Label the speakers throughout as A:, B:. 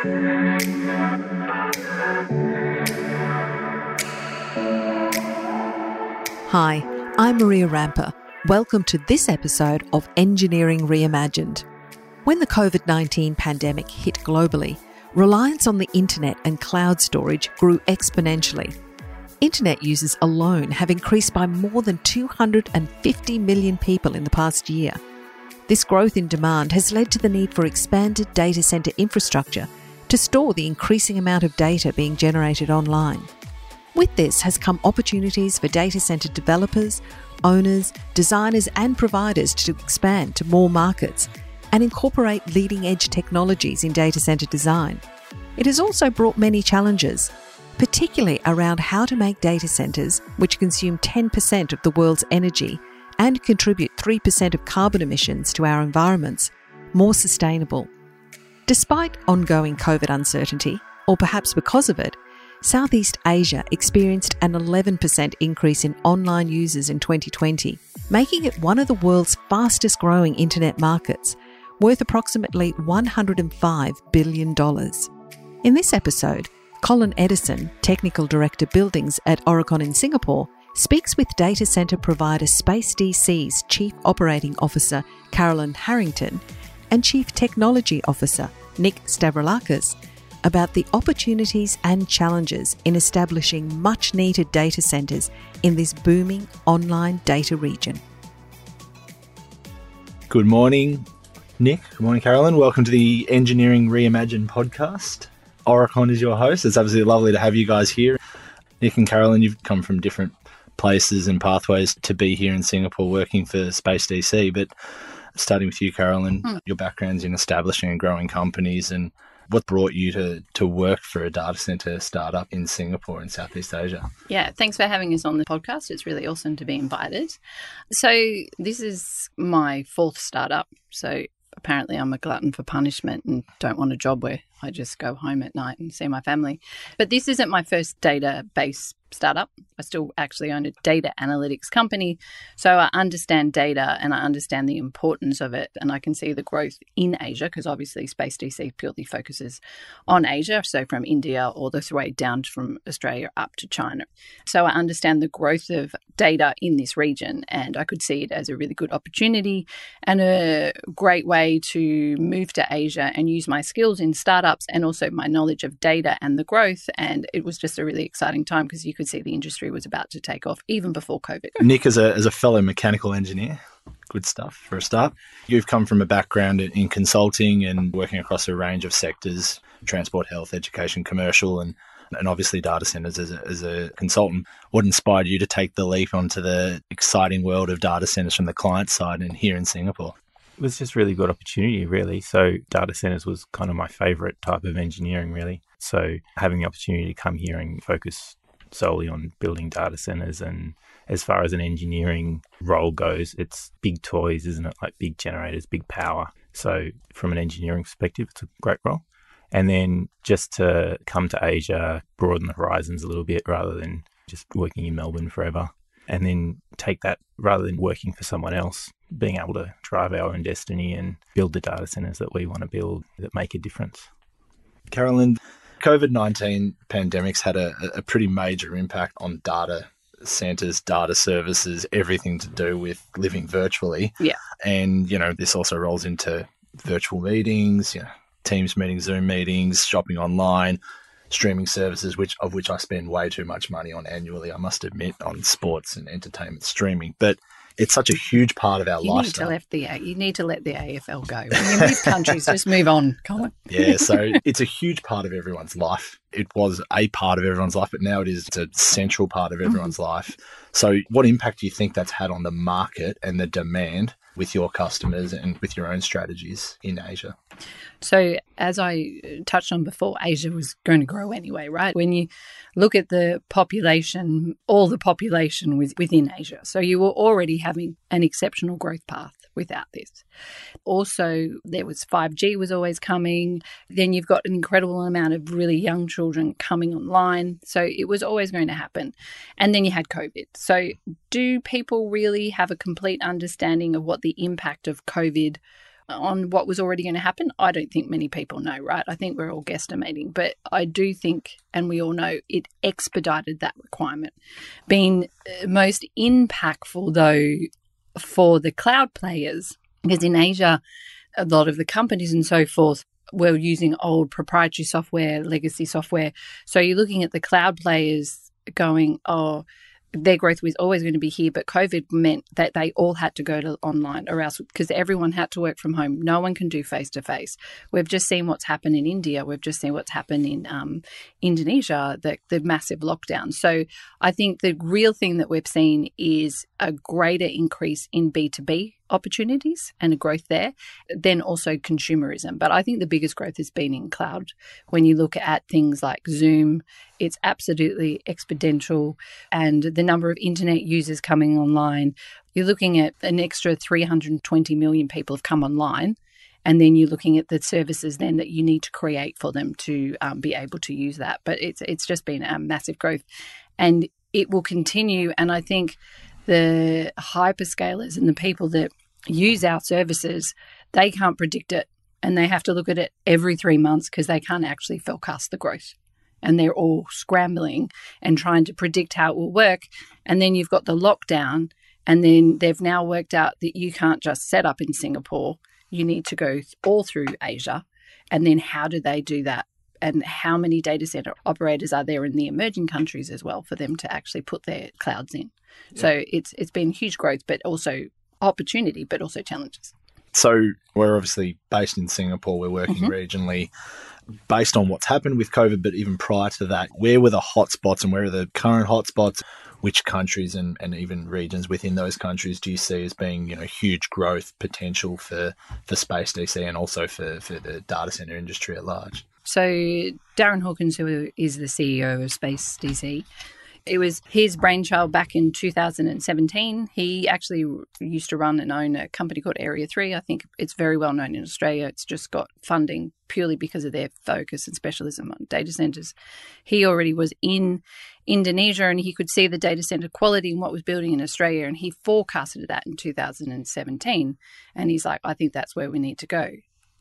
A: Hi, I'm Maria Rampa. Welcome to this episode of Engineering Reimagined. When the COVID 19 pandemic hit globally, reliance on the internet and cloud storage grew exponentially. Internet users alone have increased by more than 250 million people in the past year. This growth in demand has led to the need for expanded data center infrastructure to store the increasing amount of data being generated online. With this has come opportunities for data center developers, owners, designers, and providers to expand to more markets and incorporate leading edge technologies in data center design. It has also brought many challenges, particularly around how to make data centers, which consume 10% of the world's energy and contribute 3% of carbon emissions to our environments, more sustainable. Despite ongoing COVID uncertainty, or perhaps because of it, Southeast Asia experienced an 11% increase in online users in 2020, making it one of the world's fastest growing internet markets, worth approximately $105 billion. In this episode, Colin Edison, Technical Director Buildings at Aurecon in Singapore, speaks with data center provider Space DC's Chief Operating Officer Carolyn Harrington and Chief Technology Officer Nick Stavroulakis about the opportunities and challenges in establishing much needed data centres in this booming online data region.
B: Good morning, Nick. Good morning, Carolyn. Welcome to the Engineering Reimagined podcast. Aurecon is your host. It's absolutely lovely to have you guys here. Nick and Carolyn, you've come from different places and pathways to be here in Singapore working for Space DC. But starting with you, Carolyn, mm. your background's in establishing and growing companies and what brought you to, to work for a data center startup in Singapore in Southeast Asia?
C: Yeah, thanks for having us on the podcast. It's really awesome to be invited. So, this is my fourth startup. So, apparently, I'm a glutton for punishment and don't want a job where I just go home at night and see my family. But this isn't my first database startup. I still actually own a data analytics company. So I understand data and I understand the importance of it. And I can see the growth in Asia because obviously Space DC purely focuses on Asia. So from India all the way down from Australia up to China. So I understand the growth of data in this region. And I could see it as a really good opportunity and a great way to move to Asia and use my skills in startups and also my knowledge of data and the growth. And it was just a really exciting time because you could see the industry was about to take off even before COVID.
B: Nick, as a, as a fellow mechanical engineer, good stuff for a start. You've come from a background in consulting and working across a range of sectors transport, health, education, commercial, and and obviously data centers as a, as a consultant. What inspired you to take the leap onto the exciting world of data centers from the client side and here in Singapore?
D: It was just really good opportunity, really. So data centers was kind of my favorite type of engineering, really. So having the opportunity to come here and focus solely on building data centers. And as far as an engineering role goes, it's big toys, isn't it? Like big generators, big power. So, from an engineering perspective, it's a great role. And then just to come to Asia, broaden the horizons a little bit rather than just working in Melbourne forever. And then take that rather than working for someone else, being able to drive our own destiny and build the data centers that we want to build that make a difference.
B: Carolyn, COVID 19 pandemics had a, a pretty major impact on data centers, data services, everything to do with living virtually.
C: Yeah.
B: And, you know, this also rolls into virtual meetings, you know, Teams meetings, Zoom meetings, shopping online, streaming services, which of which I spend way too much money on annually, I must admit, on sports and entertainment streaming. But it's such a huge part of our
C: you
B: lifestyle.
C: Need to let the, you need to let the AFL go. When you move countries, just move on, Colin.
B: yeah, so it's a huge part of everyone's life. It was a part of everyone's life, but now it is a central part of everyone's mm. life. So, what impact do you think that's had on the market and the demand with your customers and with your own strategies in Asia?
C: So, as I uh, touched on before, Asia was going to grow anyway, right? When you look at the population, all the population was within Asia. So, you were already having an exceptional growth path without this. Also, there was 5G was always coming. Then you've got an incredible amount of really young children coming online. So, it was always going to happen. And then you had COVID. So, do people really have a complete understanding of what the impact of COVID on what was already going to happen? I don't think many people know, right? I think we're all guesstimating, but I do think, and we all know, it expedited that requirement. Being uh, most impactful, though, for the cloud players, because in Asia, a lot of the companies and so forth were using old proprietary software, legacy software. So you're looking at the cloud players going, oh, their growth was always going to be here, but COVID meant that they all had to go to online or else because everyone had to work from home. No one can do face to face. We've just seen what's happened in India. We've just seen what's happened in um, Indonesia, the, the massive lockdown. So I think the real thing that we've seen is a greater increase in B2B opportunities and a growth there, then also consumerism. But I think the biggest growth has been in cloud. When you look at things like Zoom, it's absolutely exponential. And the number of internet users coming online, you're looking at an extra 320 million people have come online. And then you're looking at the services then that you need to create for them to um, be able to use that. But it's it's just been a massive growth, and it will continue. And I think the hyperscalers and the people that use our services, they can't predict it and they have to look at it every three months because they can't actually forecast the growth. And they're all scrambling and trying to predict how it will work. And then you've got the lockdown, and then they've now worked out that you can't just set up in Singapore. You need to go all through Asia. And then how do they do that? And how many data center operators are there in the emerging countries as well for them to actually put their clouds in? Yeah. So it's it's been huge growth, but also opportunity, but also challenges.
B: So we're obviously based in Singapore. We're working mm-hmm. regionally based on what's happened with COVID, but even prior to that, where were the hotspots and where are the current hotspots? Which countries and, and even regions within those countries do you see as being, you know, huge growth potential for, for space DC and also for, for the data center industry at large?
C: So Darren Hawkins, who is the CEO of Space DC, it was his brainchild back in 2017. He actually used to run and own a company called Area 3. I think it's very well known in Australia. It's just got funding purely because of their focus and specialism on data centers. He already was in Indonesia and he could see the data center quality and what was building in Australia. And he forecasted that in 2017. And he's like, I think that's where we need to go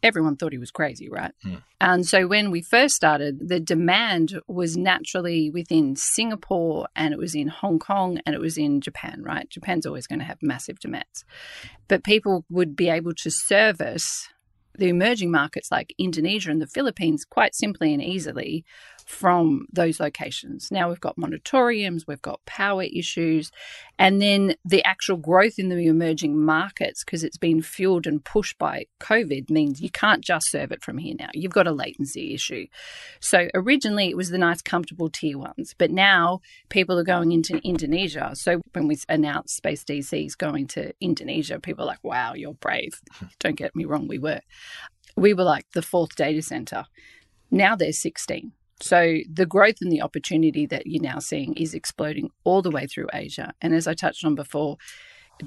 C: everyone thought he was crazy, right? Mm. And so when we first started, the demand was naturally within Singapore and it was in Hong Kong and it was in Japan, right? Japan's always going to have massive demands. But people would be able to service the emerging markets like Indonesia and the Philippines quite simply and easily from those locations. Now we've got moratoriums, we've got power issues, and then the actual growth in the emerging markets, because it's been fueled and pushed by COVID, means you can't just serve it from here now. You've got a latency issue. So originally it was the nice, comfortable tier ones, but now people are going into Indonesia. So when we announced Space DC is going to Indonesia, people are like, wow, you're brave. Don't get me wrong, we were. We were like the fourth data center. Now there's 16. So the growth and the opportunity that you're now seeing is exploding all the way through Asia. And as I touched on before,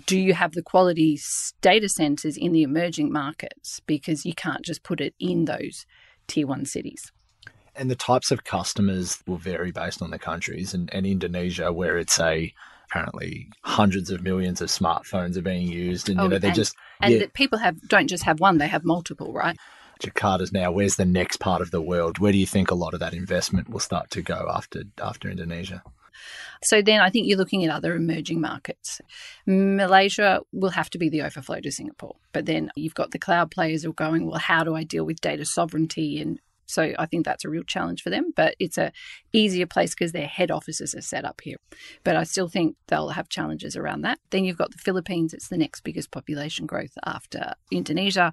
C: do you have the quality data centers in the emerging markets? Because you can't just put it in those tier one cities.
B: And the types of customers will vary based on the countries. And, and Indonesia, where it's a apparently hundreds of millions of smartphones are being used, and oh, you know they're
C: and,
B: just
C: and yeah. people have don't just have one; they have multiple, right?
B: Jakarta's now. Where's the next part of the world? Where do you think a lot of that investment will start to go after after Indonesia?
C: So then I think you're looking at other emerging markets. Malaysia will have to be the overflow to Singapore. But then you've got the cloud players who are going, well, how do I deal with data sovereignty and so I think that's a real challenge for them, but it's a easier place because their head offices are set up here. But I still think they'll have challenges around that. Then you've got the Philippines, it's the next biggest population growth after Indonesia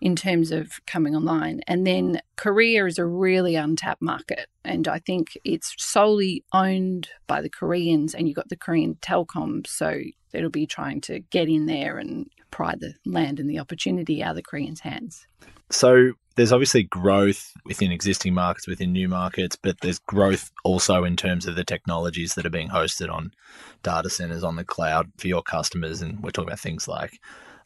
C: in terms of coming online. And then Korea is a really untapped market. And I think it's solely owned by the Koreans, and you've got the Korean telecoms. So it'll be trying to get in there and pry the land and the opportunity out of the Koreans' hands.
B: So there's obviously growth within existing markets, within new markets, but there's growth also in terms of the technologies that are being hosted on data centers on the cloud for your customers. And we're talking about things like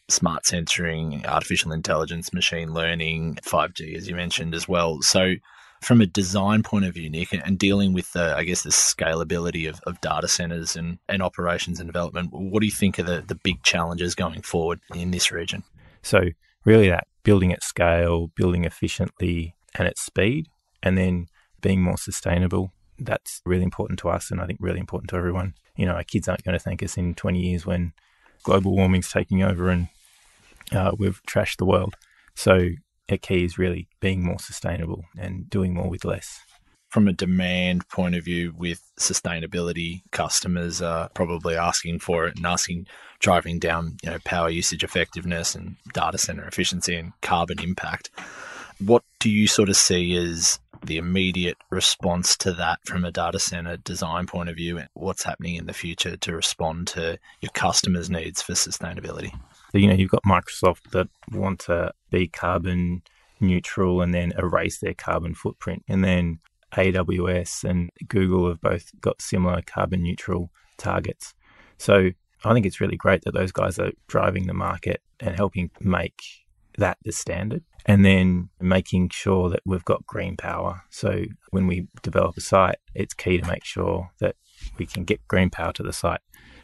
B: smart sensing, artificial intelligence, machine learning, 5G, as you mentioned as well. So, from a design point of view, Nick, and dealing with the, I guess, the scalability of, of data centers and, and operations and development, what do you think are the, the big challenges going forward in this region?
D: So, really that building at scale, building efficiently and at speed, and then being more sustainable. That's really important to us and I think really important to everyone. You know, our kids aren't going to thank us in 20 years when global warming's taking over and uh, we've trashed the world. So a key is really being more sustainable and doing more with less.
B: From a demand point of view, with sustainability, customers are probably asking for it and asking, driving down, you know, power usage effectiveness and data center efficiency and carbon impact. What do you sort of see as the immediate response to that from a data center design point of view? And what's happening in the future to respond to your customers' needs for sustainability?
D: So, you know, you've got Microsoft that want to be carbon neutral and then erase their carbon footprint. And then AWS and Google have both got similar carbon neutral targets. So I think it's really great that those guys are driving the market and helping make that the standard. And then making sure that we've got green power. So when we develop a site, it's key to make sure that we can get green power to the site,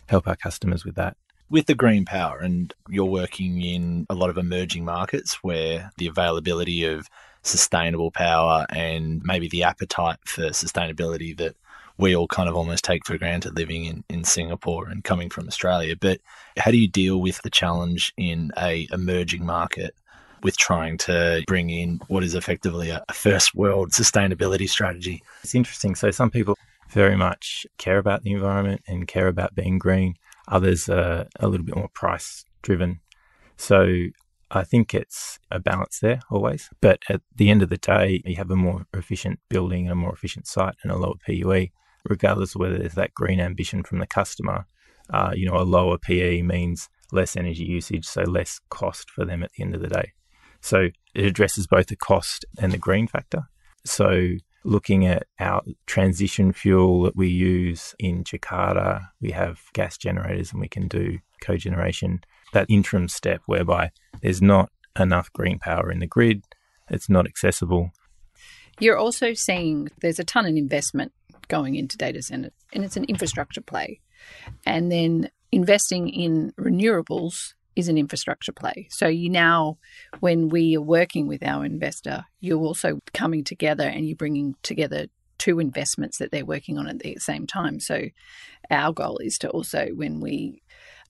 D: help our customers with that
B: with the green power and you're working in a lot of emerging markets where the availability of sustainable power and maybe the appetite for sustainability that we all kind of almost take for granted living in, in Singapore and coming from Australia. But how do you deal with the challenge in a emerging market with trying to bring in what is effectively a first world sustainability strategy?
D: It's interesting. So some people very much care about the environment and care about being green. Others are a little bit more price driven. So I think it's a balance there always. But at the end of the day, you have a more efficient building and a more efficient site and a lower PUE, regardless of whether there's that green ambition from the customer. Uh, you know, a lower PE means less energy usage, so less cost for them at the end of the day. So it addresses both the cost and the green factor. So looking at our transition fuel that we use in Jakarta. We have gas generators and we can do cogeneration. That interim step whereby there's not enough green power in the grid, it's not accessible.
C: You're also seeing there's a ton of investment going into data centers, and it's an infrastructure play. And then investing in renewables is an infrastructure play. So you now, when we are working with our investor, you're also coming together and you're bringing together two investments that they're working on at the same time. So our goal is to also, when we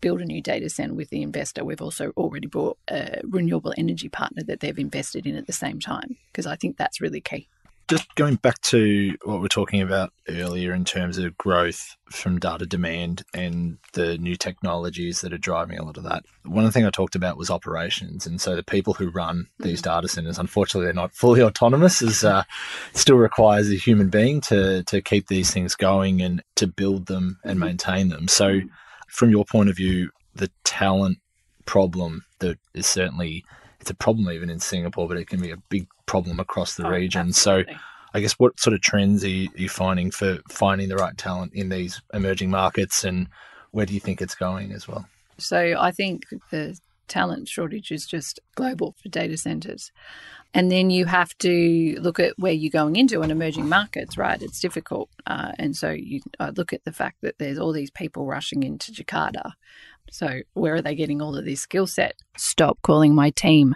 C: build a new data center with the investor, we've also already bought a renewable energy partner that they've invested in at the same time, because I think that's really key.
B: Just going back to what we are talking about earlier in terms of growth from data demand and the new technologies that are driving a lot of that. One of the things I talked about was operations. And so the people who run these mm. data centers, unfortunately, they're not fully autonomous, as uh, still requires a human being to, to keep these things going and to build them and mm-hmm. maintain them. So, from your point of view, the talent problem that is certainly it's a problem even in Singapore, but it can be a big problem across the oh, region. Absolutely. So, I guess what sort of trends are you, are you, finding for finding the right talent in these emerging markets, and where do you think it's going as well?
C: So, I think the talent shortage is just global for data centers. And then you have to look at where you're going into in emerging markets, right? It's difficult. Uh, and so you look at the fact that there's all these people rushing into Jakarta so, where are they getting all of this skill set? Stop calling my team.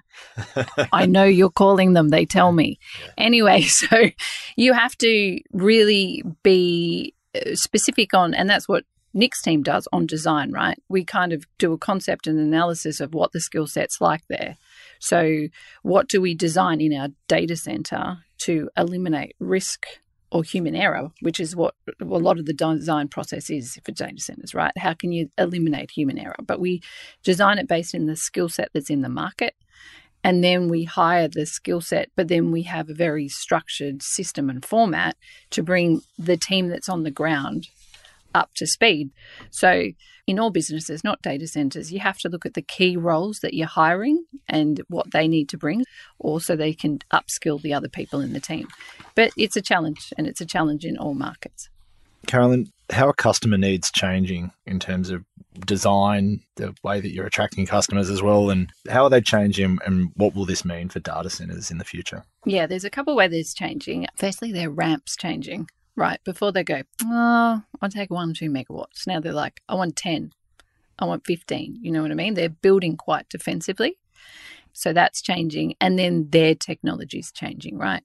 C: I know you're calling them, they tell me. Anyway, so you have to really be uh, specific on, and that's what Nick's team does on design, right? We kind of do a concept and analysis of what the skill set's like there. So, what do we design in our data center to eliminate risk or human error, which is what a lot of the design process is for data centers, right? How can you eliminate human error? But we design it based in the skill set that's in the market. And then we hire the skill set, but then we have a very structured system and format to bring the team that's on the ground up to speed. So, in all businesses, not data centers, you have to look at the key roles that you're hiring and what they need to bring, also they can upskill the other people in the team. But it's a challenge, and it's a challenge in all markets.
B: Carolyn, how are customer needs changing in terms of design, the way that you're attracting customers as well, and how are they changing, and what will this mean for data centers in the future?
C: Yeah, there's a couple of ways it's changing. Firstly, their ramps changing right? Before they go, oh, I'll take one, two megawatts. Now they're like, I want 10, I want 15. You know what I mean? They're building quite defensively. So that's changing. And then their technology is changing, right?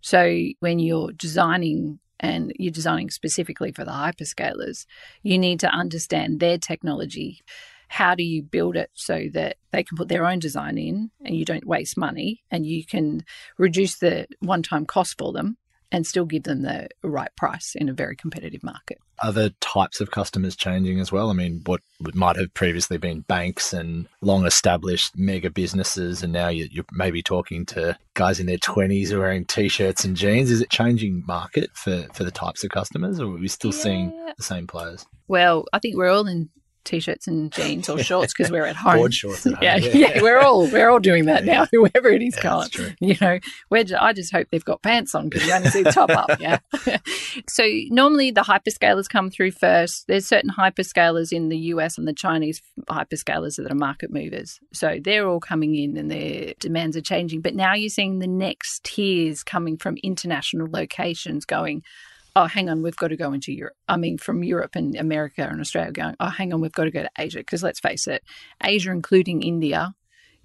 C: So when you're designing and you're designing specifically for the hyperscalers, you need to understand their technology. How do you build it so that they can put their own design in and you don't waste money and you can reduce the one time cost for them and still give them the right price in a very competitive market.
B: Other types of customers changing as well. I mean, what might have previously been banks and long established mega businesses, and now you're maybe talking to guys in their 20s who are wearing t shirts and jeans. Is it changing market for, for the types of customers, or are we still yeah. seeing the same players?
C: Well, I think we're all in t-shirts and jeans or shorts because we're at home.
B: Board shorts at home.
C: Yeah, yeah, yeah, we're all we're all doing that now. Whoever it is, yeah, You know, we're just, I just hope they've got pants on because you only see top up. Yeah. so normally the hyperscalers come through first. There's certain hyperscalers in the US and the Chinese hyperscalers that are market movers. So they're all coming in and their demands are changing. But now you're seeing the next tiers coming from international locations going oh, hang on, we've got to go into Europe. I mean, from Europe and America and Australia going, oh, hang on, we've got to go to Asia. Because let's face it, Asia, including India,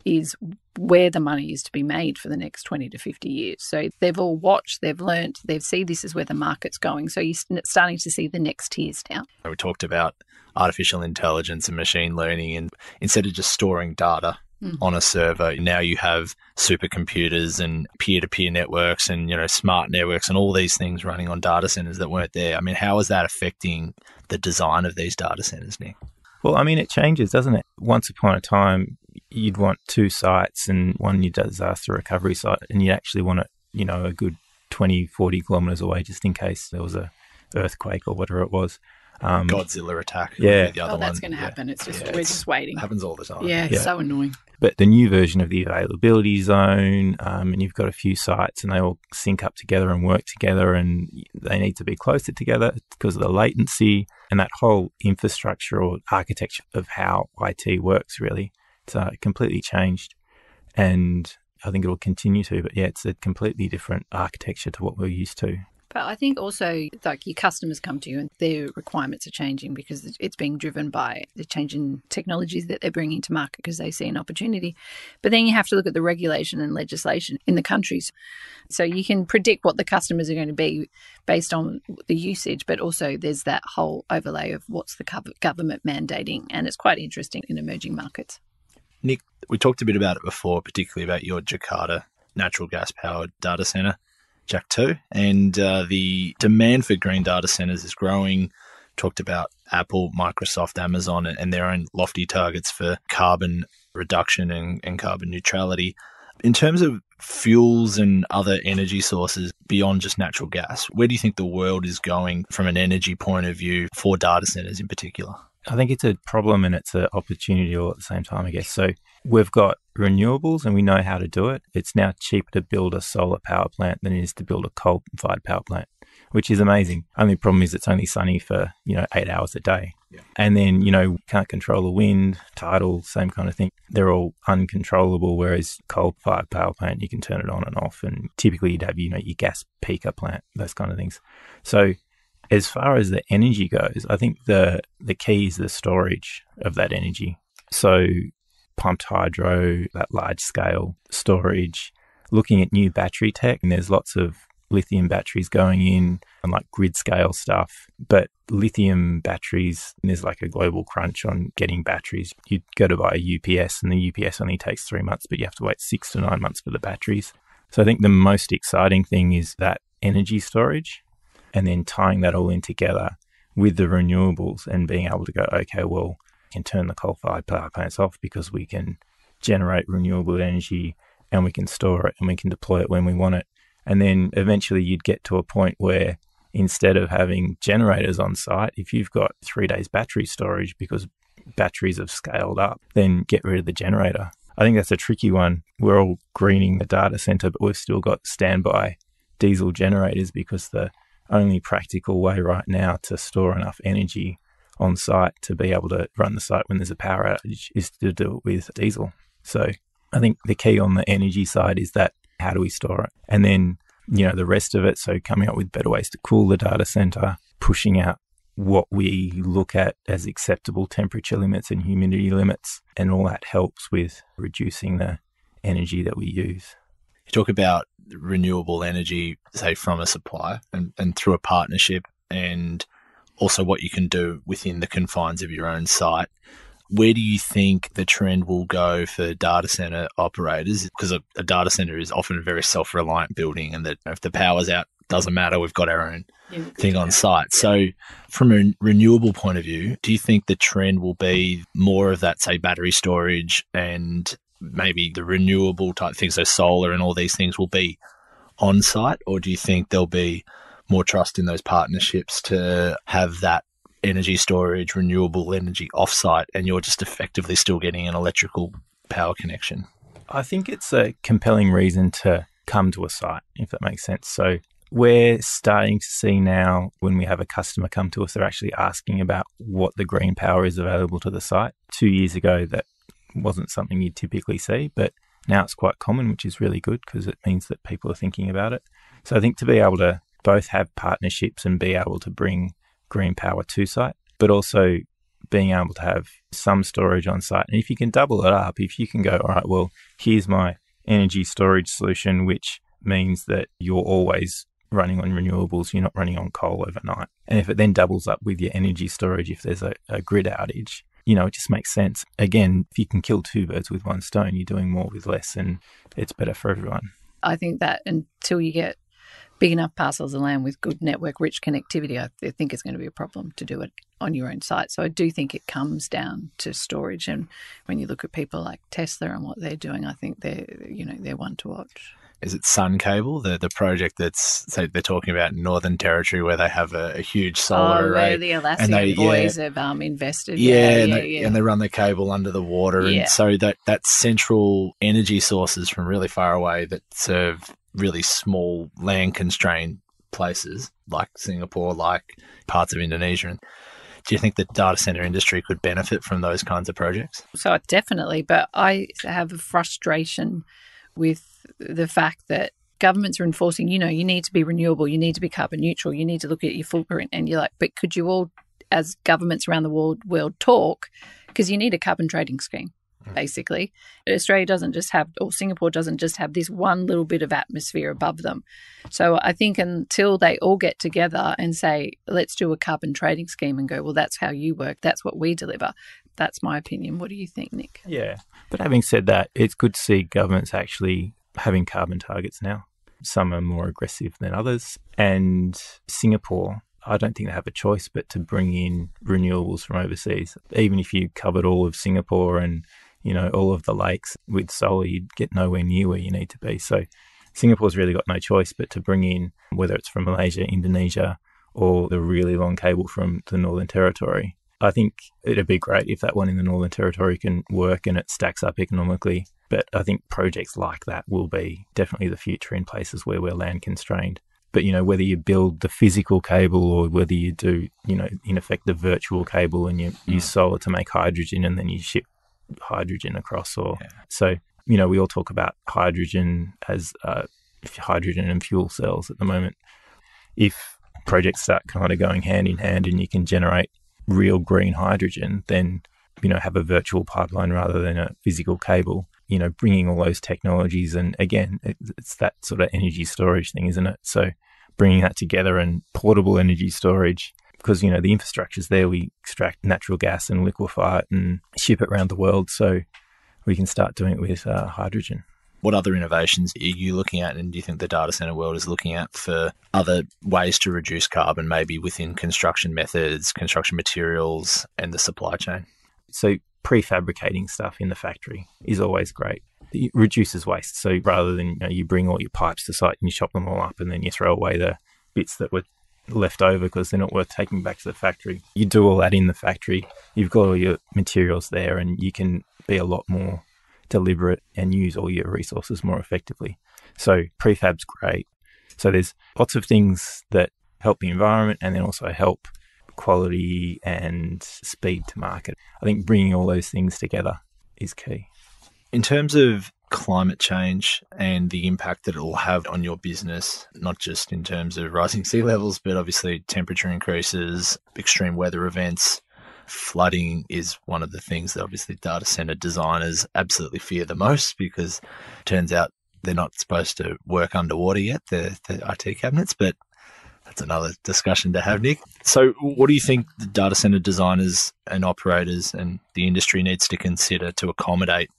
C: is where the money is to be made for the next 20 to 50 years. So they've all watched, they've learnt, they've seen this is where the market's going. So you're starting to see the next tiers down.
B: We talked about artificial intelligence and machine learning, and instead of just storing data, mm. on a server. Now you have supercomputers and peer-to-peer networks and you know smart networks and all these things running on data centers that weren't there. I mean, how is that affecting the design of these data centers, Nick?
D: Well, I mean, it changes, doesn't it? Once upon a time, you'd want two sites and one your disaster recovery site, and you actually want it, you know, a good 20, 40 kilometers away just in case there was a earthquake or whatever it was.
B: Um, Godzilla attack.
D: Yeah.
C: The other oh, that's going to happen. It's just, yeah, we're just waiting.
B: happens all the time.
C: Yeah, yeah. so annoying.
D: But the new version of the availability zone, um, and you've got a few sites and they all sync up together and work together and they need to be closer together because of the latency and that whole infrastructure or architecture of how IT works really. It's uh, completely changed. And I think it will continue to, but yeah, it's a completely different architecture to what we're used to.
C: But I think also, like your customers come to you and their requirements are changing because it's being driven by the changing technologies that they're bringing to market because they see an opportunity. But then you have to look at the regulation and legislation in the countries. So you can predict what the customers are going to be based on the usage, but also there's that whole overlay of what's the government mandating. And it's quite interesting in emerging markets.
B: Nick, we talked a bit about it before, particularly about your Jakarta natural gas powered data center. Jak 2. And uh, the demand for green data centers is growing. Talked about Apple, Microsoft, Amazon, and their own lofty targets for carbon reduction and, and carbon neutrality. In terms of fuels and other energy sources beyond just natural gas, where do you think the world is going from an energy point of view for data centers in particular?
D: I think it's a problem and it's an opportunity all at the same time, I guess. So we've got renewables and we know how to do it. It's now cheaper to build a solar power plant than it is to build a coal fired power plant, which is amazing. Only problem is it's only sunny for, you know, eight hours a day. Yeah. And then, you know, can't control the wind, tidal, same kind of thing. They're all uncontrollable, whereas coal fired power plant, you can turn it on and off. And typically you'd have, you know, your gas peaker plant, those kind of things. So as far as the energy goes, I think the the key is the storage of that energy. So pumped hydro, that large scale storage, looking at new battery tech, and there's lots of lithium batteries going in and like grid scale stuff. But lithium batteries, there's like a global crunch on getting batteries. You go to buy a UPS and the UPS only takes three months, but you have to wait six to nine months for the batteries. So I think the most exciting thing is that energy storage and then tying that all in together with the renewables and being able to go, okay, well, we can turn the coal fired power plants off because we can generate renewable energy and we can store it and we can deploy it when we want it. And then eventually you'd get to a point where instead of having generators on site, if you've got three days battery storage because batteries have scaled up, then get rid of the generator. I think that's a tricky one. We're all greening the data center, but we've still got standby diesel generators because the only practical way right now to store enough energy on site to be able to run the site when there's a power outage is to do it with diesel. So I think the key on the energy side is that how do we store it? And then, you know, the rest of it, so coming up with better ways to cool the data center, pushing out what we look at as acceptable temperature limits and humidity limits, and all that helps with reducing the energy that we use.
B: You talk about renewable energy, say from a supplier and, and through a partnership, and also what you can do within the confines of your own site. Where do you think the trend will go for data center operators? Because a, a data center is often a very self reliant building, and that if the power's out, doesn't matter, we've got our own
C: Yeah.
B: thing on site. So, from a renewable point of view, do you think the trend will be more of that, say, battery storage and maybe the renewable type things, so solar and all these things will be on site? Or do you think there'll be more trust in those partnerships to have that energy storage, renewable energy offsite, and you're just effectively still getting an electrical power connection?
D: I think it's a compelling reason to come to a site, if that makes sense. So we're starting to see now when we have a customer come to us, they're actually asking about what the green power is available to the site. Two years ago, that wasn't something you'd typically see, but now it's quite common, which is really good because it means that people are thinking about it. So I think to be able to both have partnerships and be able to bring green power to site, but also being able to have some storage on site. And if you can double it up, if you can go, all right, well, here's my energy storage solution, which means that you're always running on renewables, you're not running on coal overnight. And if it then doubles up with your energy storage, if there's a, a grid outage, you know, it just makes sense. Again, if you can kill two birds with one stone, you're doing more with less and it's better for everyone.
C: I think that until you get big enough parcels of land with good network rich connectivity, I th- think it's going to be a problem to do it on your own site. So I do think it comes down to storage. And when you look at people like Tesla and what they're doing, I think they're you know they're one to watch.
B: is it Sun Cable, the the project that's so they're talking about in Northern Territory where they have a, a huge solar
C: oh,
B: array.
C: where the Alaska
B: and they-
C: boys have um, invested.
B: yeah,
C: Yeah,
B: and,
C: yeah,
B: they,
C: yeah.
B: and they run the cable under the water,
C: Yeah.
B: and so that that central energy sources from really far away that serve really small land constrained places like Singapore, like parts of Indonesia. And do you think the data center industry could benefit from those kinds of projects?
C: So definitely, but I have a frustration with the fact that governments are enforcing, you know, you need to be renewable, you need to be carbon neutral, you need to look at your footprint. And you're like, but could you all, as governments around the world, world talk? Because you need a carbon trading scheme, Mm. basically. Australia doesn't just have, or Singapore doesn't just have this one little bit of atmosphere above them. So I think until they all get together and say, let's do a carbon trading scheme and go, well, that's how you work, that's what we deliver. That's my opinion. What do you think, Nick?
D: Yeah. But having said that, it's good to see governments actually having carbon targets now. Some are more aggressive than others. And Singapore, I don't think they have a choice but to bring in renewables from overseas. Even if you covered all of Singapore and, you know, all of the lakes with solar, you'd get nowhere near where you need to be. So Singapore's really got no choice but to bring in, whether it's from Malaysia, Indonesia, or the really long cable from the Northern Territory. I think it'd be great if that one in the Northern Territory can work and it stacks up economically. But I think projects like that will be definitely the future in places where we're land constrained. But you know, whether you build the physical cable or whether you do, you know, in effect the virtual cable and you hmm. use solar to make hydrogen and then you ship hydrogen across or
B: Yeah.
D: so you know, we all talk about hydrogen as uh, hydrogen and fuel cells at the moment. If projects start kind of going hand in hand and you can generate real green hydrogen, then, you know, have a virtual pipeline rather than a physical cable, you know, bringing all those technologies. And again, it, it's that sort of energy storage thing, isn't it? So bringing that together and portable energy storage. Because you know the infrastructure's there, we extract natural gas and liquefy it and ship it around the world. So we can start doing it with uh, hydrogen.
B: What other innovations are you looking at, and do you think the data center world is looking at for other ways to reduce carbon, maybe within construction methods, construction materials, and the supply chain?
D: So prefabricating stuff in the factory is always great. It reduces waste. So rather than you, know, you bring all your pipes to site and you chop them all up and then you throw away the bits that were left over because they're not worth taking back to the factory. You do all that in the factory. You've got all your materials there and you can be a lot more deliberate and use all your resources more effectively. So prefab's great. So there's lots of things that help the environment and then also help quality and speed to market. I think bringing all those things together is key.
B: In terms of climate change and the impact that it will have on your business, not just in terms of rising sea levels, but obviously temperature increases, extreme weather events, flooding is one of the things that obviously data center designers absolutely fear the most because turns out they're not supposed to work underwater yet, the, the IT cabinets, but that's another discussion to have, Nick. So, what do you think the data center designers and operators and the industry needs to consider to accommodate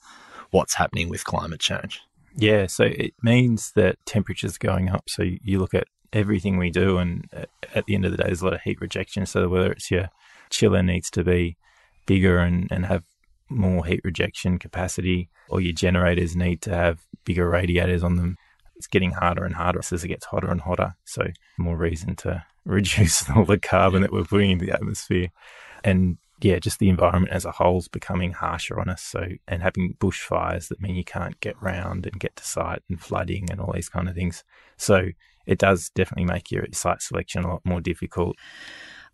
B: what's happening with climate change?
D: Yeah, so it means that temperature's are going up. So you look at everything we do, and uh, at the end of the day, there's a lot of heat rejection. So whether it's your chiller needs to be bigger and, and have more heat rejection capacity, or your generators need to have bigger radiators on them. It's getting harder and harder as it gets hotter and hotter. So, more reason to reduce all the carbon that we're putting into the atmosphere. And yeah, just the environment as a whole is becoming harsher on us. So, and having bushfires that mean you can't get round and get to site and flooding and all these kind of things. So, it does definitely make your site selection a lot more difficult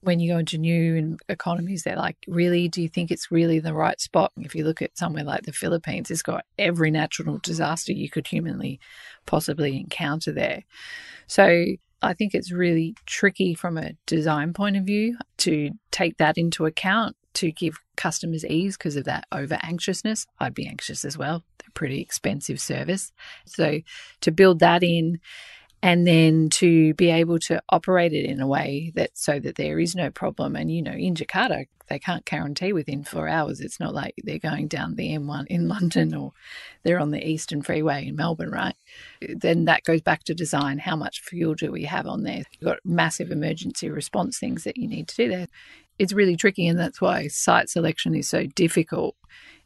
C: when you go into new economies, they're like, really, do you think it's really the right spot? If you look at somewhere like the Philippines, it's got every natural disaster you could humanly possibly encounter there. So I think it's really tricky from a design point of view to take that into account to give customers ease because of that over anxiousness. I'd be anxious as well. They're pretty expensive service. So to build that in and then to be able to operate it in a way that so that there is no problem. And you know, in Jakarta, they can't guarantee within four hours. It's not like they're going down the M1 in London or they're on the Eastern Freeway in Melbourne, right? Then that goes back to design. How much fuel do we have on there? You've got massive emergency response things that you need to do there. It's really tricky, and that's why site selection is so difficult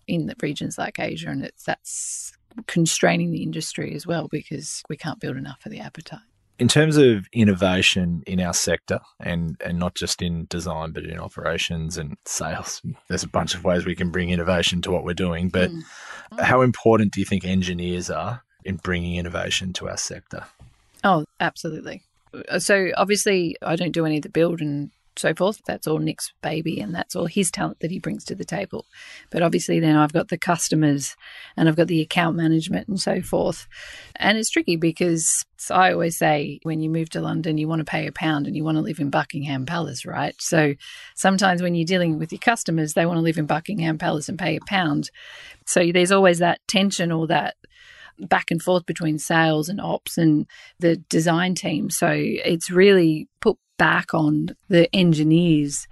C: in the regions like Asia, and it's that's constraining the industry as well because we can't build enough for the appetite.
B: In terms of innovation in our sector, and, and not just in design, but in operations and sales, there's a bunch of ways we can bring innovation to what we're doing. But mm. how important do you think engineers are in bringing innovation to our sector?
C: Oh, absolutely. So obviously, I don't do any of the build and so forth. That's all Nick's baby and that's all his talent that he brings to the table. But obviously, then I've got the customers and I've got the account management and so forth. And it's tricky because I always say when you move to London, you want to pay a pound and you want to live in Buckingham Palace, right? So sometimes when you're dealing with your customers, they want to live in Buckingham Palace and pay a pound. So there's always that tension or that back and forth between sales and ops and the design team. So it's really put back on the engineers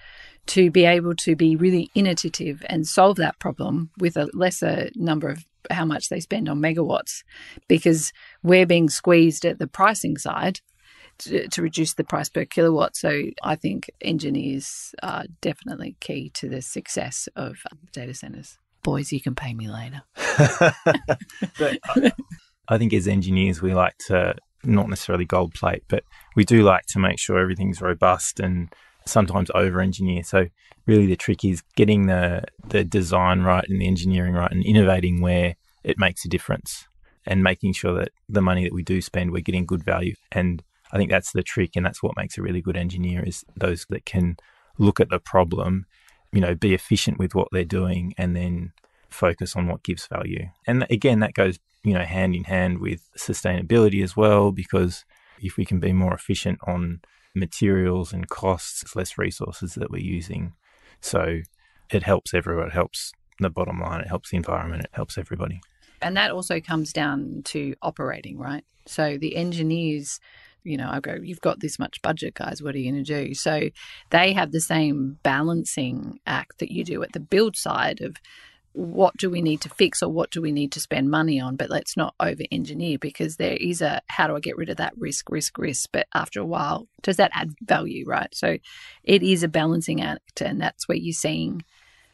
C: to be able to be really innovative and solve that problem with a lesser number of how much they spend on megawatts because we're being squeezed at the pricing side to, to, reduce the price per kilowatt. So I think engineers are definitely key to the success of data centers. Boys, you can pay me later.
D: but uh, I think as engineers, we like to not necessarily gold plate, but we do like to make sure everything's robust and sometimes over engineer. So really the trick is getting the the design right and the engineering right and innovating where it makes a difference and making sure that the money that we do spend we're getting good value. And I think that's the trick and that's what makes a really good engineer is those that can look at the problem, you know, be efficient with what they're doing and then focus on what gives value. And again that goes you know, hand in hand with sustainability as well, because if we can be more efficient on materials and costs, it's less resources that we're using. So it helps everyone. It helps the bottom line. It helps the environment. It helps everybody.
C: And that also comes down to operating, right? So the engineers, you know, I go, you've got this much budget, guys. What are you going to do? So they have the same balancing act that you do at the build side of what do we need to fix or what do we need to spend money on? But let's not over engineer because there is a how do i get rid of that risk risk risk? But after a while does that add value right? So it is a balancing act and that's where you're seeing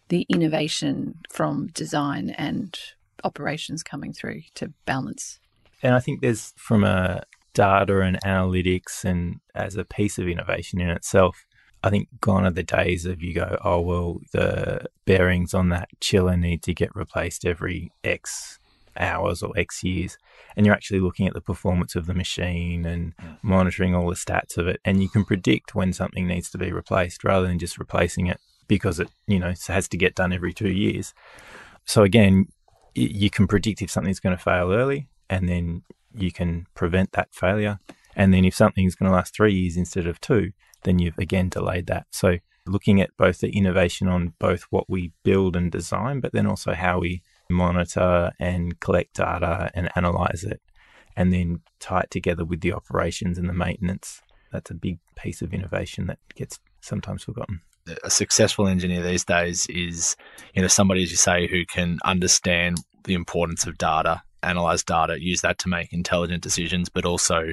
C: the innovation from design and operations coming through to balance.
D: And i think there's from a data and analytics and as a piece of innovation in itself I think gone are the days of you go, oh, well, the bearings on that chiller need to get replaced every X hours or X years. And you're actually looking at the performance of the machine and yeah. monitoring all the stats of it. And you can predict when something needs to be replaced rather than just replacing it because it, you know, has to get done every two years. So again, you can predict if something's going to fail early and then you can prevent that failure. And then if something's going to last three years instead of two, then you've again delayed that. So looking at both the innovation on both what we build and design, but then also how we monitor and collect data and analyze it, and then tie it together with the operations and the maintenance. That's a big piece of innovation that gets sometimes forgotten.
B: A successful engineer these days is, you know, somebody, as you say, who can understand the importance of data, analyze data, use that to make intelligent decisions, but also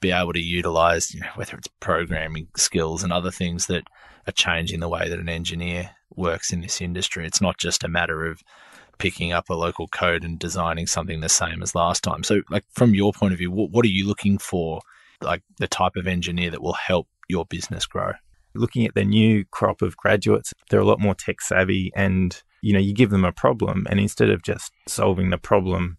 B: be able to utilize, you know, whether it's programming skills and other things that are changing the way that an engineer works in this industry. It's not just a matter of picking up a local code and designing something the same as last time. So, like from your point of view, what, what are you looking for? Like the type of engineer that will help your business grow?
D: Looking at the new crop of graduates, they're a lot more tech savvy and you know, you give them a problem and instead of just solving the problem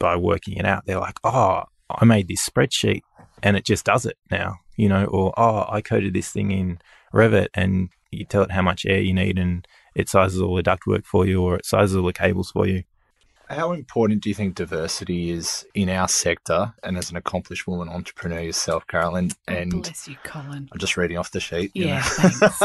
D: by working it out, they're like, "Oh, I made this spreadsheet and it just does it now." You know, or "Oh, I coded this thing in Revit and you tell it how much air you need and it sizes all the ductwork for you or it sizes all the cables for you.
B: How important do you think diversity is in our sector and as an accomplished woman entrepreneur yourself, Carolyn? And
C: bless you, Colin.
B: I'm just reading off the sheet.
C: Yeah, thanks.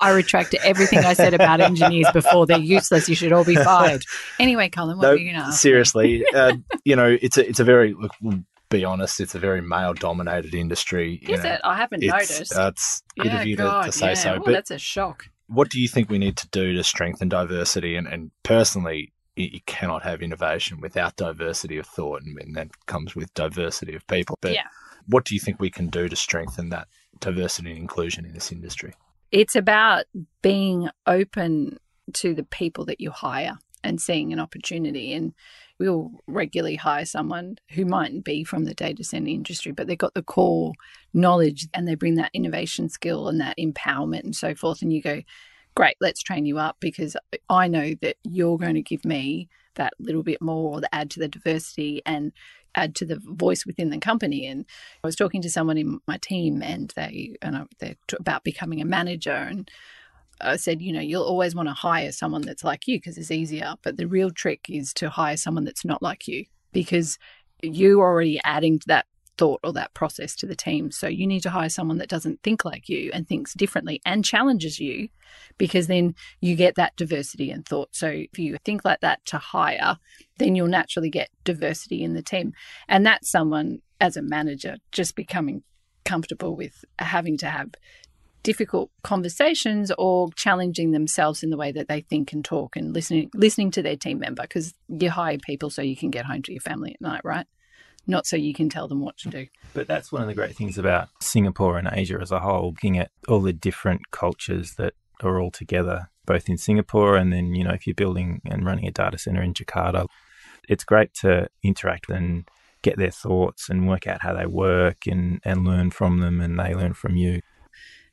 C: I retract everything I said about engineers before. They're useless. You should all be fired. Anyway, Colin, what
B: no,
C: were you going to ask?
B: seriously, uh, you know, it's a it's a very look. We'll be honest, it's a very male dominated industry. you
C: Is
B: know.
C: it? I haven't
B: It's,
C: noticed.
B: uh, it's good
C: yeah,
B: of you to, to say
C: yeah.
B: so.
C: Ooh,
B: But
C: that's a shock.
B: what do you think we need to do to strengthen diversity? And, and personally, you, cannot have innovation without diversity of thought, and, and that comes with diversity of people. But
C: Yeah.
B: what do you think we can do to strengthen that diversity and inclusion in this industry?
C: It's about being open to the people that you hire and seeing an opportunity. And we'll regularly hire someone who mightn't be from the data center industry, but they've got the core knowledge and they bring that innovation skill and that empowerment and so forth. And you go, great, let's train you up because I know that you're going to give me that little bit more or add to the diversity and add to the voice within the company. And I was talking to someone in my team and they and I, they're about becoming a manager and I said, you know, you'll always want to hire someone that's like you because it's easier. But the real trick is to hire someone that's not like you because you're already adding to that thought or that process to the team. So you need to hire someone that doesn't think like you and thinks differently and challenges you because then you get that diversity in thought. So if you think like that to hire, then you'll naturally get diversity in the team. And that's someone as a manager just becoming comfortable with having to have difficult conversations or challenging themselves in the way that they think and talk and listening listening to their team member because you hire people so you can get home to your family at night right not so you can tell them what to do
D: But that's one of the great things about Singapore and Asia as a whole, looking at all the different cultures that are all together, both in Singapore and then, you know, if you're building and running a data center in Jakarta, it's great to interact and get their thoughts and work out how they work and, and learn from them and they learn from you.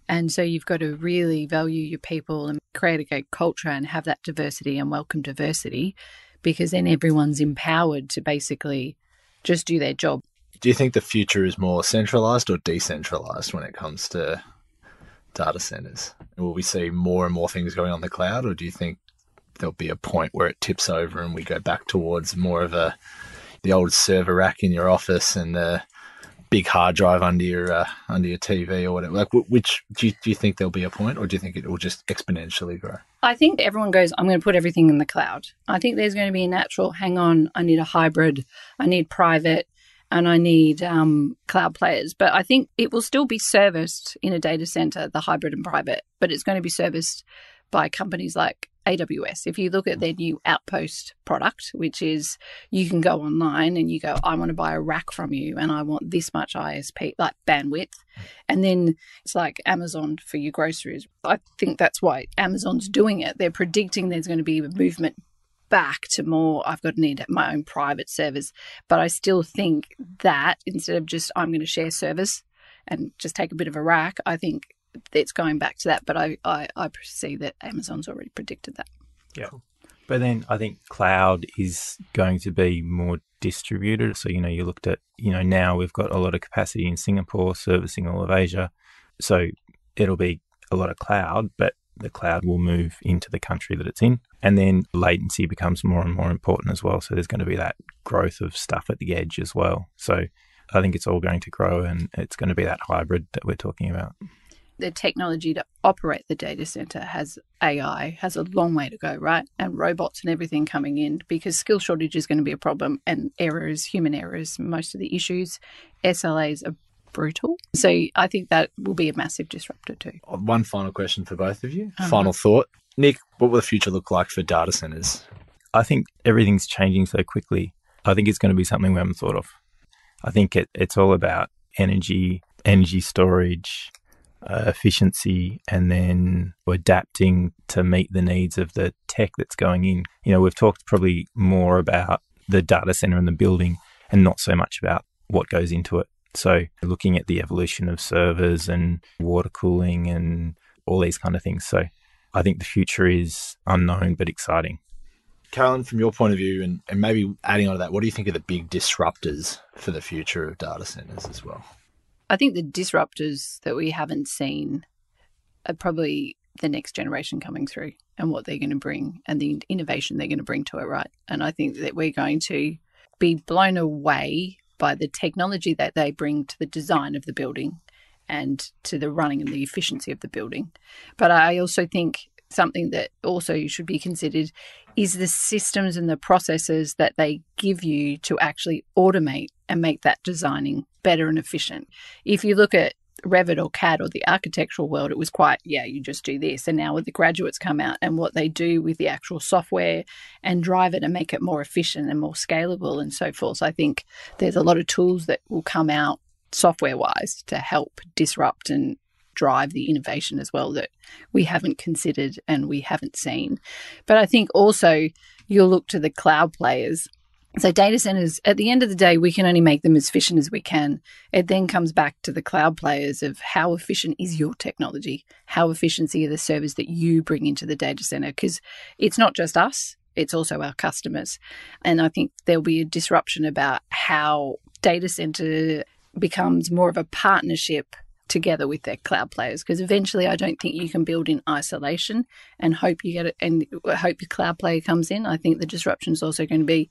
C: and so you've got to really value your people and create a great culture and have that diversity and welcome diversity because then everyone's empowered to basically just do their job
B: Do you think the future is more centralized or decentralized when it comes to data centers? Will we see more and more things going on the cloud, or do you think there'll be a point where it tips over and we go back towards more of a the old server rack in your office and the big hard drive under your uh, under your TV or whatever? Like, which do you, do you think there'll be a point, or do you think it will just exponentially grow?
C: I think everyone goes, I'm going to put everything in the cloud. I think there's going to be a natural, hang on, I need a hybrid, I need private, and I need um, cloud players. But I think it will still be serviced in a data center, the hybrid and private, but it's going to be serviced by companies like AWS. If you look at their mm. new Outpost product, which is you can go online and you go, I want to buy a rack from you and I want this much ISP, like bandwidth. Mm. And then it's like Amazon for your groceries. I think that's why Amazon's doing it. They're predicting there's going to be a movement back to more, I've got to need my own private servers. But I still think that instead of just, I'm going to share service and just take a bit of a rack, I think it's going back to that. But I, I, I see that Amazon's already predicted that. Yeah.
D: But then I think cloud is going to be more distributed. So, you know, you looked at, you know, now we've got a lot of capacity in Singapore servicing all of Asia. So it'll be a lot of cloud, but the cloud will move into the country that it's in. And then latency becomes more and more important as well. So there's going to be that growth of stuff at the edge as well. So I think it's all going to grow and it's going to be that hybrid that we're talking about.
C: The technology to operate the data center has AI, has a long way to go, right? And robots and everything coming in because skill shortage is going to be a problem and errors, human errors, most of the issues. SLAs are brutal. So I think that will be a massive disruptor too.
B: One final question for both of you. Uh-huh. Final thought. Nick, what will the future look like for data centers?
D: I think everything's changing so quickly. I think it's going to be something we haven't thought of. I think it, it's all about energy, energy storage, uh, efficiency, and then adapting to meet the needs of the tech that's going in. You know, we've talked probably more about the data center and the building and not so much about what goes into it. So, looking at the evolution of servers and water cooling and all these kind of things. So, I think the future is unknown but exciting.
B: Carolyn, from your point of view, and, and maybe adding on to that, what do you think are the big disruptors for the future of data centers as well?
C: I think the disruptors that we haven't seen are probably the next generation coming through and what they're going to bring and the innovation they're going to bring to it, right? And I think that we're going to be blown away by the technology that they bring to the design of the building and to the running and the efficiency of the building. But I also think something that also should be considered is the systems and the processes that they give you to actually automate and make that designing better and efficient. If you look at Revit or CAD or the architectural world, it was quite, yeah, you just do this. And now with the graduates come out and what they do with the actual software and drive it and make it more efficient and more scalable and so forth. So I think there's a lot of tools that will come out software wise to help disrupt and drive the innovation as well that we haven't considered and we haven't seen. But I think also you'll look to the cloud players. So, data centers, at the end of the day, we can only make them as efficient as we can. It then comes back to the cloud players of how efficient is your technology? How efficiency are the servers that you bring into the data center? Because it's not just us, it's also our customers. And I think there'll be a disruption about how data center becomes more of a partnership together with their cloud players because eventually I don't think you can build in isolation and hope you get it and hope your cloud player comes in. I think the disruption is also going to be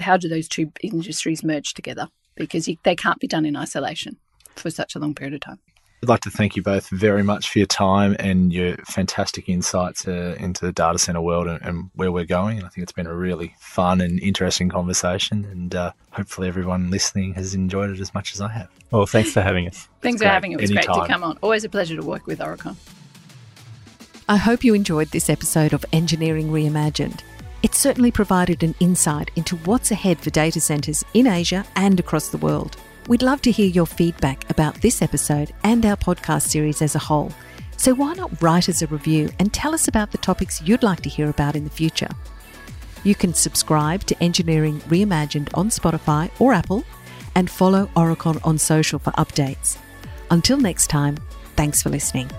C: how do those two industries merge together because you, they can't be done in isolation for such a long period of time.
B: I'd like to thank you both very much for your time and your fantastic insights uh, into the data center world and, and, where we're going. And I think it's been a really fun and interesting conversation, and uh, hopefully everyone listening has enjoyed it as much as I have.
D: Well, thanks for having us.
C: Thanks for having it. It was Anytime. great to come on. Always a pleasure to work with Aurecon.
A: I hope you enjoyed this episode of Engineering Reimagined. It certainly provided an insight into what's ahead for data centres in Asia and across the world. We'd love to hear your feedback about this episode and our podcast series as a whole. So why not write us a review and tell us about the topics you'd like to hear about in the future? You can subscribe to Engineering Reimagined on Spotify or Apple and follow Aurecon on social for updates. Until next time, thanks for listening.